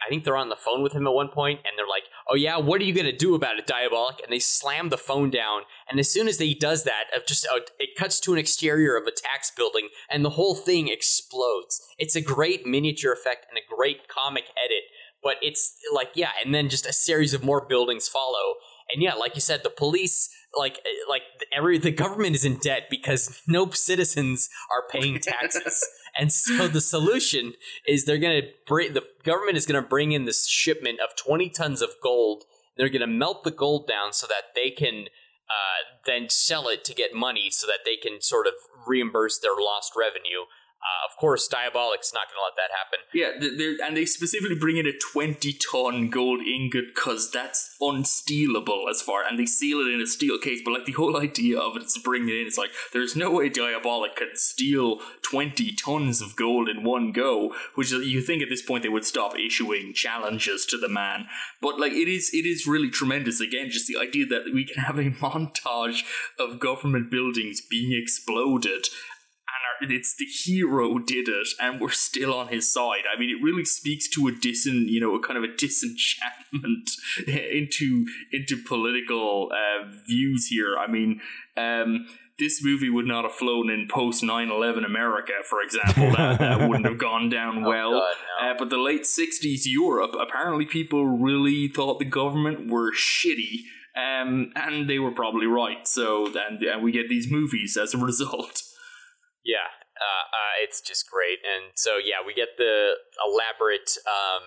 I think they're on the phone with him at one point and they're like, "Oh yeah, what are you going to do about it, Diabolik?" And they slam the phone down. And as soon as he does that, of just uh, it cuts to an exterior of a tax building and the whole thing explodes. It's a great miniature effect and a great comic edit, but it's like yeah, and then just a series of more buildings follow. And yeah, like you said, the police like like every the government is in debt because no citizens are paying taxes. And so the solution is they're going to bring the government is going to bring in this shipment of 20 tons of gold. They're going to melt the gold down so that they can uh, then sell it to get money so that they can sort of reimburse their lost revenue. Uh, of course, Diabolik's not going to let that happen. Yeah, and they specifically bring in a twenty ton gold ingot because that's unstealable as far, and they seal it in a steel case. But like the whole idea of it is to bring it in, it's like there's no way Diabolic can steal twenty tons of gold in one go. Which is, you think at this point they would stop issuing challenges to the man. But like it is, it is really tremendous. Again, just the idea that we can have a montage of government buildings being exploded it's the hero did it, and we're still on his side. I mean, it really speaks to a disin, you know, a kind of a disenchantment into into political uh, views here. I mean, um, this movie would not have flown in post 9-11 America, for example. That, that wouldn't have gone down well. God, no. Uh, but the late 60s Europe, apparently people really thought the government were shitty. Um, and they were probably right. So, and, and we get these movies as a result. Yeah, uh, uh, it's just great, and so yeah, we get the elaborate, um,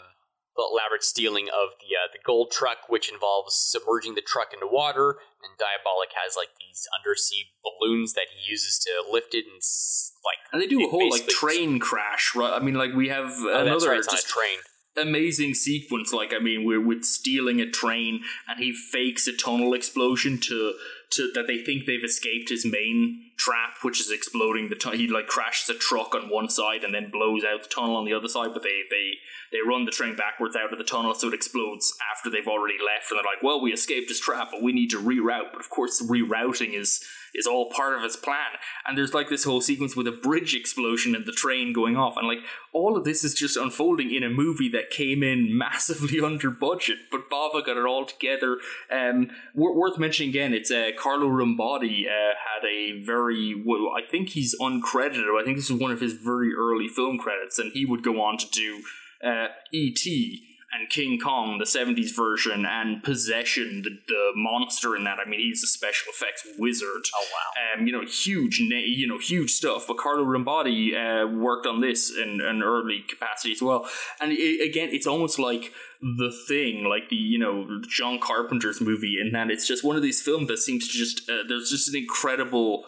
the elaborate stealing of the uh, the gold truck, which involves submerging the truck into water. And Diabolik has like these undersea balloons that he uses to lift it, and s- like And they do a whole like train crash, right? I mean, like we have Oh, another right, it's on a just train. amazing sequence. Like I mean, we're with stealing a train, and he fakes a tunnel explosion to to that they think they've escaped his main trap, which is exploding. The tu- he like crashes a truck on one side and then blows out the tunnel on the other side. But they they they run the train backwards out of the tunnel, so it explodes after they've already left. And they're like, "Well, we escaped his trap, but we need to reroute." But of course, rerouting is is all part of his plan. And there's like this whole sequence with a bridge explosion and the train going off, and like all of this is just unfolding in a movie that came in massively under budget, but Bava got it all together. Um, wor- worth mentioning again, it's uh, Carlo Rambaldi uh, had a very, well, I think he's uncredited. I think this was one of his very early film credits, and he would go on to do uh, E.T. and King Kong, the 70s version, and Possession, the, the monster in that. I mean, he's a special effects wizard. Oh wow! Um, you know, huge, you know, huge stuff. But Carlo Rambaldi uh, worked on this in an early capacity as well. And i again, it's almost like the thing, like the you know John Carpenter's movie, in that it's just one of these films that seems to just uh, there's just an incredible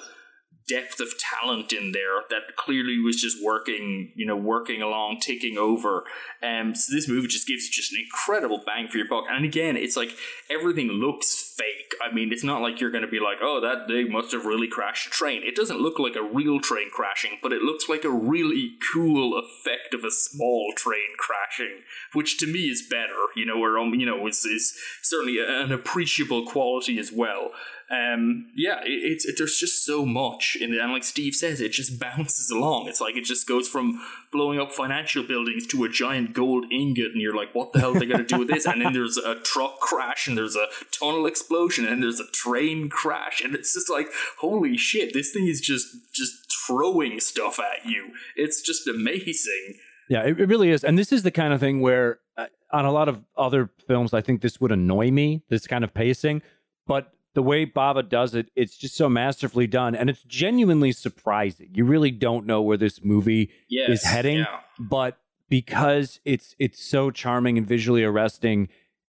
depth of talent in there that clearly was just working, you know, working along, taking over. Um, so this movie just gives you just an incredible bang for your buck. And again, it's like everything looks fake. I mean, it's not like you're going to be like, oh, that they must have really crashed a train. It doesn't look like a real train crashing, but it looks like a really cool effect of a small train crashing, which to me is better. You know, or um, you know, is is certainly an appreciable quality as well um, yeah, it, it's it, there's just so much in it, and like Steve says, it just bounces along. It's like it just goes from blowing up financial buildings to a giant gold ingot, and you're like, what the hell are they going to do with this? And then there's a truck crash, and there's a tunnel explosion, and there's a train crash, and it's just like, holy shit, this thing is just just throwing stuff at you. It's just amazing. Yeah, it, it really is, and this is the kind of thing where. Uh, on a lot of other films, I think this would annoy me, this kind of pacing. But the way Bava does it, it's just so masterfully done, and it's genuinely surprising. You really don't know where this movie yes, is heading, yeah. but because it's it's so charming and visually arresting,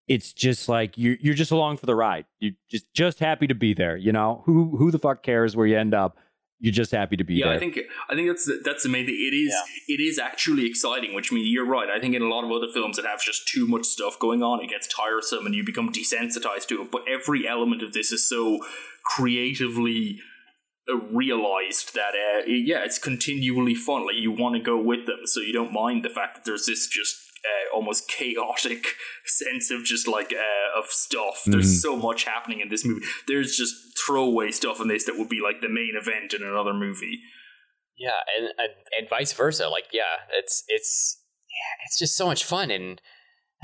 it's just like you you're just along for the ride. You're just just happy to be there. You know who who the fuck cares where you end up? You're just happy to be here. yeah, there. I think I think that's that's amazing. It is Yeah. it is actually exciting, which means you're right. I think in a lot of other films that have just too much stuff going on, it gets tiresome and you become desensitized to it. But every element of this is so creatively uh, realized that uh, yeah, it's continually fun. Like you want to go with them, so you don't mind the fact that there's this just. Uh, almost chaotic sense of just like uh, of stuff. There's so much happening in this movie. There's just throwaway stuff in this that would be like the main event in another movie. Yeah, and, and and vice versa. Like, yeah, it's it's yeah, it's just so much fun, and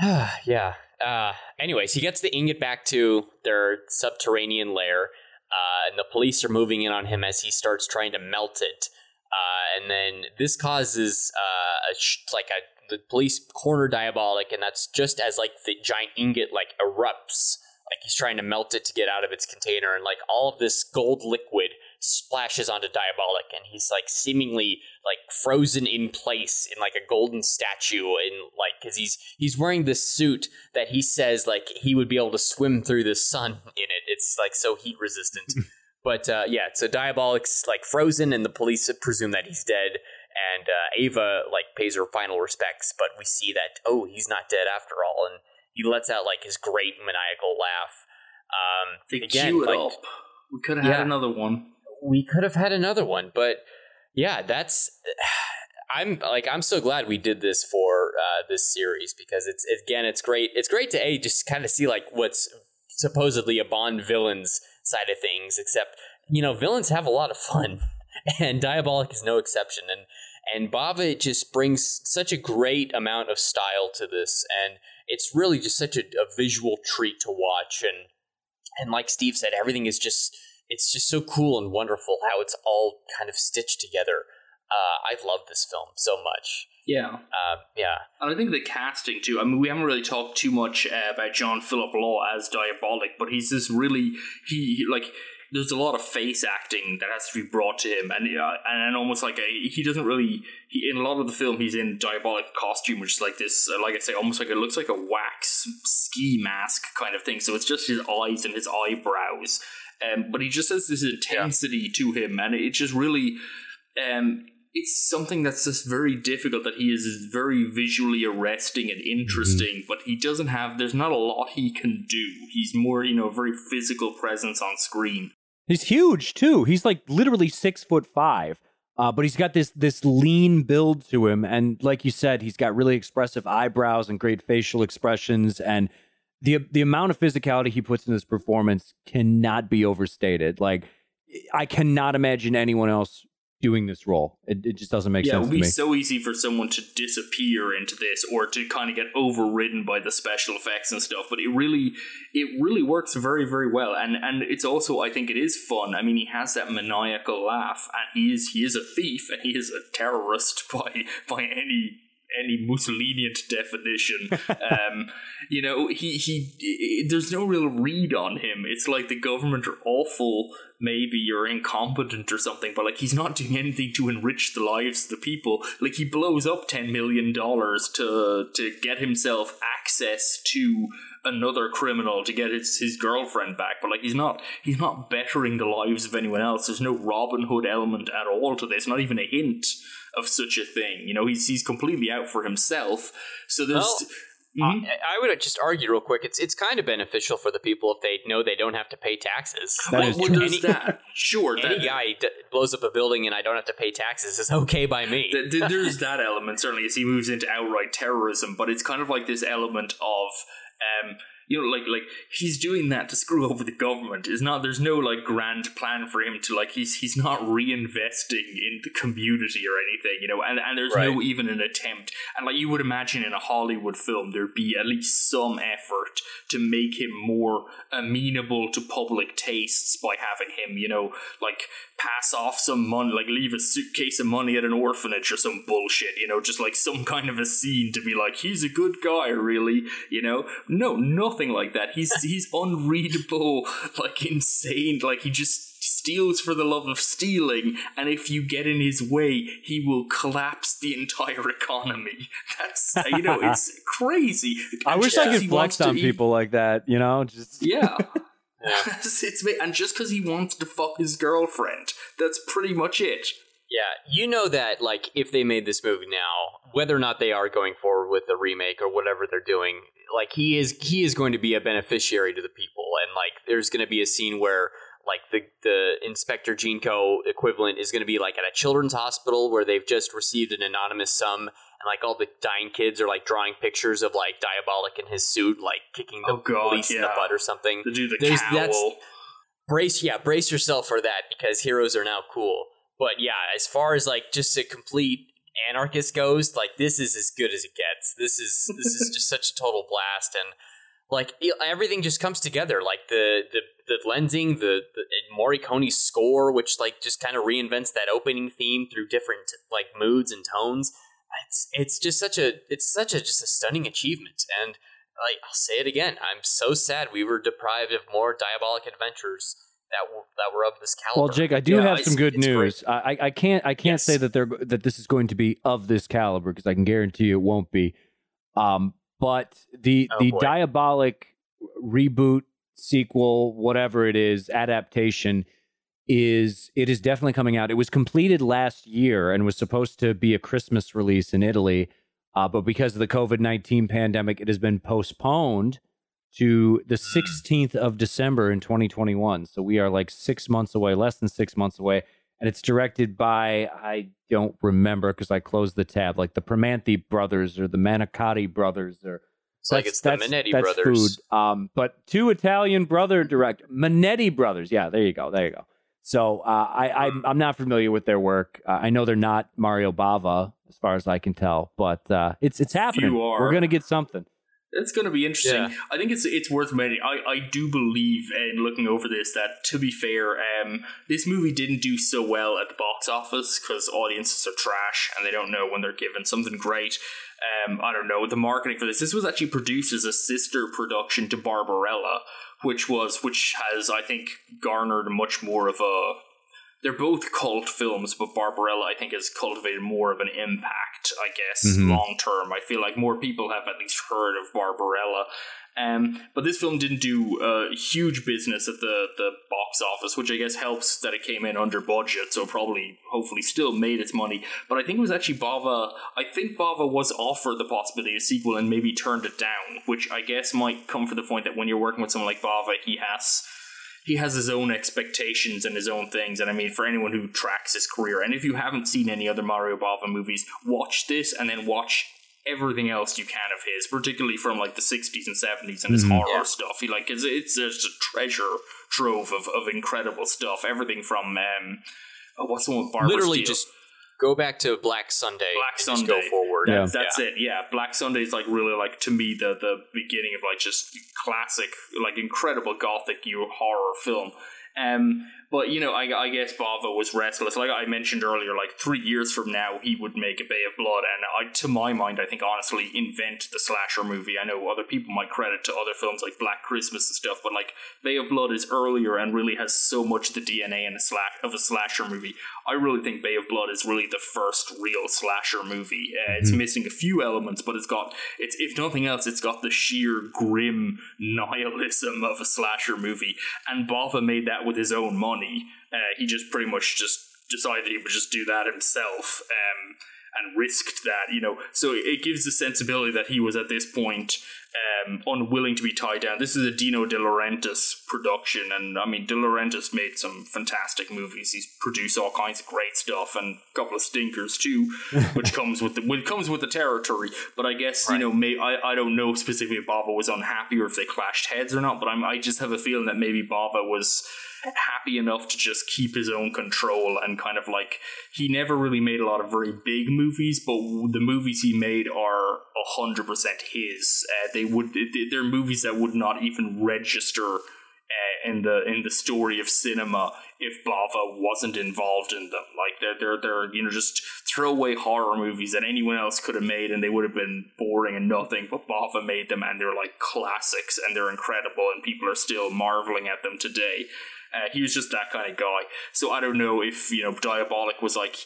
yeah. Uh, anyways, he gets the ingot back to their subterranean lair, uh, and the police are moving in on him as he starts trying to melt it. Uh, and then this causes uh, a sh- like a the police corner diabolik, and that's just as like the giant ingot like erupts, like he's trying to melt it to get out of its container, and like all of this gold liquid splashes onto diabolik, and he's like seemingly like frozen in place in like a golden statue, and like because he's he's wearing this suit that he says like he would be able to swim through the sun in it. It's like so heat resistant. But uh, yeah, so Diabolik's like frozen, and the police presume that he's dead. And uh, Eva like pays her final respects, but we see that oh, he's not dead after all, and he lets out like his great maniacal laugh. Um, They again, cue it like, up. We could have Yeah. had another one. we could have had another one, but yeah, that's. I'm like I'm so glad we did this for uh, this series because it's again it's great it's great to a just kind of see like what's supposedly a Bond villain's side of things except you know villains have a lot of fun and Diabolik is no exception and and Bava just brings such a great amount of style to this and it's really just such a, a visual treat to watch and and like Steve said everything is just it's just so cool and wonderful how it's all kind of stitched together. Uh, I love this film so much. Yeah. Uh, yeah, And I think the casting too. I mean, we haven't really talked too much uh, about John Philip Law as Diabolik, but he's this really he he- like. There's a lot of face acting that has to be brought to him, and uh, and almost like a, he doesn't really. He, in a lot of the film, he's in diabolik costume, which is like this, uh, like I say, almost like it looks like a wax ski mask kind of thing. So it's just his eyes and his eyebrows, um, but he just has this intensity to him, and it just really um, it's something that's just very difficult that he is very visually arresting and interesting but he doesn't have there's not a lot he can do he's more you know a very physical presence on screen He's huge too. He's like literally six foot five. Uh, but he's got this this lean build to him, and like you said, he's got really expressive eyebrows and great facial expressions, and the the amount of physicality he puts in this performance cannot be overstated. Like I cannot imagine anyone else doing this role. It, it just doesn't make yeah it would be so easy for someone to disappear into this or to kind of get overridden by the special effects and stuff but it really it really works very very well and and it's also i think it is fun i mean he has that maniacal laugh and he is he is a thief and he is a terrorist by by any any Mussolinian definition. um, you know, he, he there's no real read on him. It's like the government are awful, maybe or incompetent or something, but like he's not doing anything to enrich the lives of the people. Like he blows up ten million dollars to to get himself access to another criminal to get his, his girlfriend back, but like he's not he's not bettering the lives of anyone else. There's no Robin Hood element at all to this, not even a hint of such a thing. You know, he's he's completely out for himself. So there's Well, Mhm. I, I would just argue real quick. It's it's kind of beneficial for the people if they know they don't have to pay taxes. That well, is well, true. there's that. Sure, Any that, guy d- blows up a building and I don't have to pay taxes is okay by me. th- th- there's that element certainly as he moves into outright terrorism, but it's kind of like this element of um you know like like he's doing that to screw over the government. Is not there's no like grand plan for him to like he's he's not reinvesting in the community or anything you know and and there's no even an attempt. And like you would imagine in a hollywood film there'd be at least some effort to make him more amenable to public tastes by having him you know like pass off some money like leave a suitcase of money at an orphanage or some bullshit you know just like some kind of a scene to be like he's a good guy really you know? No nothing like that. He's he's unreadable like insane. Like he just steals for the love of stealing and if you get in his way he will collapse the entire economy. That's you know it's crazy. I And wish I could flex on eat- people like that, you know? Just yeah. Yeah. it's ma- and just because he wants to fuck his girlfriend that's pretty much it. Yeah, you know that like if they made this movie now, whether or not they are going forward with the remake or whatever they're doing, like he is he is going to be a beneficiary to the people. And like there's going to be a scene where like the the Inspector Ginko equivalent is going to be like at a children's hospital where they've just received an anonymous sum and like all the dying kids are like drawing pictures of like Diabolik in his suit like kicking the Oh, God, police in the butt or something. to do the There's- cowl. that's- brace yeah brace yourself for that because heroes are now cool. But yeah as far as like just a complete anarchist goes like this is as good as it gets. This is this is just such a total blast. And like everything just comes together. Like the the the lensing the, the Morricone's score which like just kind of reinvents that opening theme through different like moods and tones. It's it's just such a it's such a just a stunning achievement. And like I'll say it again. I'm so sad we were deprived of more diabolik adventures that were, that were of this caliber. Well, Jake, I do Yeah, have some good great. news. I, I- can't I can't say that they're that this is going to be of this caliber because I can guarantee you it won't be. Um, but the Oh, the boy. diabolik reboot sequel, whatever it is, adaptation is it is definitely coming out. It was completed last year and was supposed to be a Christmas release in Italy, uh, but because of the COVID nineteen pandemic, it has been postponed to the 16th of December in 2021. So we are like six months away, less than six months away. And it's directed by, I don't remember because I closed the tab, like the Pramanthi brothers or the Manicotti brothers or It's like it's the Manetti that's brothers. Food. Um, but two Italian brother direct Manetti brothers. Yeah, there you go. There you go. So uh, I, I'm, I'm not familiar with their work. Uh, I know they're not Mario Bava, as far as I can tell, but uh, it's it's happening. You are. We're gonna get something. It's going to be interesting. Yeah. I think it's it's worth mentioning. I, I do believe in looking over this that to be fair, um, this movie didn't do so well at the box office because audiences are trash and they don't know when they're given something great. Um, I don't know the marketing for this. This was actually produced as a sister production to Barbarella, which was which has I think garnered much more of a they're both cult films, but Barbarella, I think, has cultivated more of an impact, I guess, Mhm. long term. I feel like more people have at least heard of Barbarella. Um, but this film didn't do uh, huge business at the, the box office, which I guess helps that it came in under budget, so probably, hopefully, still made its money. But I think it was actually Bava. I think Bava was offered the possibility of a sequel and maybe turned it down, which I guess might come from the point that when you're working with someone like Bava, he has he has his own expectations and his own things. And I mean, for anyone who tracks his career, and if you haven't seen any other Mario Bava movies, watch this and then watch everything else you can of his, particularly from like the 60s and 70s and his Mhm. horror Yeah. stuff. He like it's, it's just a treasure trove of, of incredible stuff. Everything from um, oh, what's the one with Barbara Literally Steele? just go back to Black Sunday Black and Sunday. just go forward. Yeah. That's it. Yeah, Black Sunday is like really like to me the the beginning of like just classic, like incredible gothic you horror film. Um, but you know, I, I guess Bava was restless. Like I mentioned earlier, like three years from now, he would make a Bay of Blood, and I, to my mind, I think honestly, invent the slasher movie. I know other people might credit to other films like Black Christmas and stuff, but like Bay of Blood is earlier and really has so much the DNA in a slash of a slasher movie. I really think Bay of Blood is really the first real slasher movie. Uh, It's missing a few elements, but it's got it's if nothing else, it's got the sheer grim nihilism of a slasher movie. And Bava made that with his own money. Uh, he just pretty much just decided he would just do that himself. Um, and risked that, you know. So it gives the sensibility that he was at this point um, unwilling to be tied down. This is a Dino De Laurentiis production, and I mean, De Laurentiis made some fantastic movies. He's produced all kinds of great stuff and a couple of stinkers too, which comes with the which comes with the territory. But I guess you know, may, I I don't know specifically if Bava was unhappy or if they clashed heads or not. But I'm I just have a feeling that maybe Bava was happy enough to just keep his own control and kind of like he never really made a lot of very big movies but the movies he made are 100% his. Uh, they would they're movies that would not even register uh, in the in the story of cinema if Bava wasn't involved in them. Like they're they're, they're you know just throwaway horror movies that anyone else could have made and they would have been boring and nothing but Bava made them and they're like classics and they're incredible and people are still marveling at them today uh, he was just that kind of guy. So I don't know if you know Diabolik was like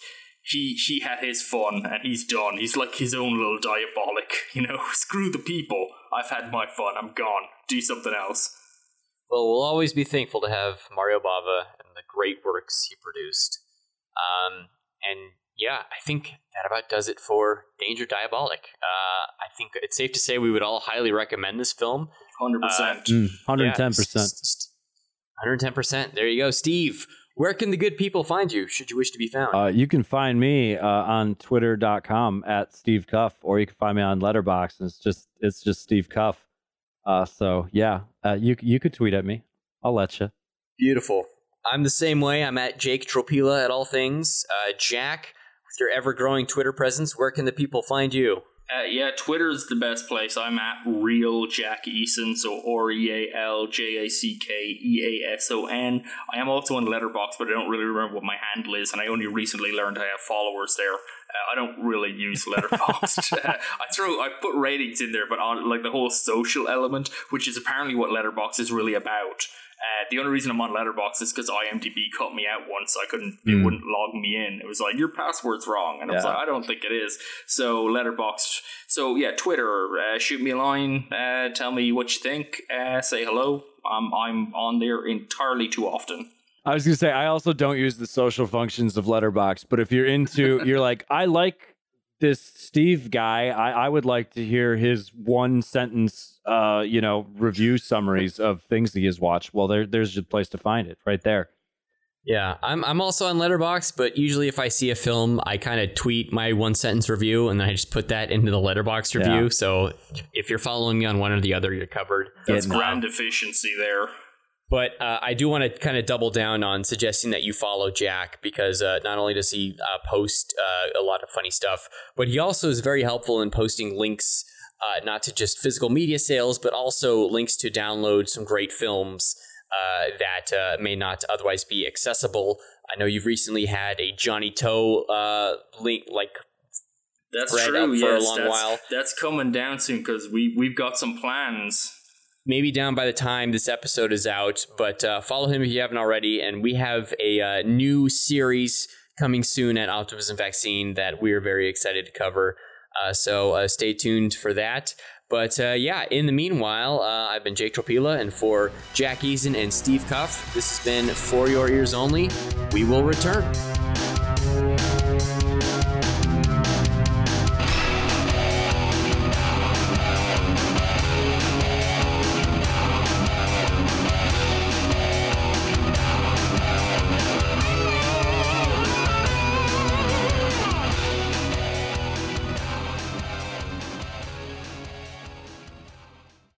he he had his fun and he's done. He's like his own little Diabolik. You know, screw the people. I've had my fun. I'm gone. Do something else. Well, we'll always be thankful to have Mario Bava and the great works he produced. Um, and yeah, I think that about does it for Danger Diabolik. Uh, I think it's safe to say we would all highly recommend this film. Hundred percent. Mm, 110%. Yeah, s- s- 110%. There you go. Steve, where can the good people find you should you wish to be found? Uh, you can find me uh, on twitter.com at Steve Cuff, or you can find me on Letterboxd. And it's just it's just Steve Cuff. Uh, so yeah, uh, you you could tweet at me. I'll let you. Beautiful. I'm the same way. I'm at Jake Tropila at all things. Uh, Jack, with your ever growing Twitter presence, where can the people find you? Uh, yeah, is the best place. I'm at real Jack Eason, so R E A L J A C K E A S O N. I am also on Letterboxd, but I don't really remember what my handle is, and I only recently learned I have followers there. Uh, I don't really use Letterboxd. I throw, I put ratings in there, but on like the whole social element, which is apparently what Letterboxd is really about. Uh, the only reason I'm on Letterboxd is because IMDb cut me out once. I couldn't, it wouldn't log me in. It was like your password's wrong, and I was Yeah. like, I don't think it is. So Letterboxd. So yeah, Twitter. Uh, shoot me a line. Uh, tell me what you think. Uh, say hello. Um, I'm on there entirely too often. I was gonna say I also don't use the social functions of Letterboxd, but if you're into, you're like, I like this Steve guy. I, I would like to hear his one sentence, uh, you know, review summaries of things that he has watched. Well, there, there's a place to find it right there. Yeah, I'm I'm also on Letterboxd, but usually if I see a film, I kind of tweet my one sentence review and then I just put that into the Letterboxd review. Yeah. So if you're following me on one or the other, you're covered. That's Getting grand efficiency there. But uh, I do want to kind of double down on suggesting that you follow Jack because uh, not only does he uh, post uh, a lot of funny stuff, but he also is very helpful in posting links, uh, not to just physical media sales, but also links to download some great films uh, that uh, may not otherwise be accessible. I know you've recently had a Johnnie To uh, link, like That's true. up for a yes, long that's, while. That's coming down soon because we we've got some plans. Maybe down by the time this episode is out. But uh, follow him if you haven't already. And we have a uh, new series coming soon at Optimism Vaccine that we're very excited to cover. Uh, so uh, stay tuned for that. But uh, yeah, in the meanwhile, uh, I've been Jake Tropila, and for Jack Eason and Steve Cuff, this has been For Your Ears Only. We will return.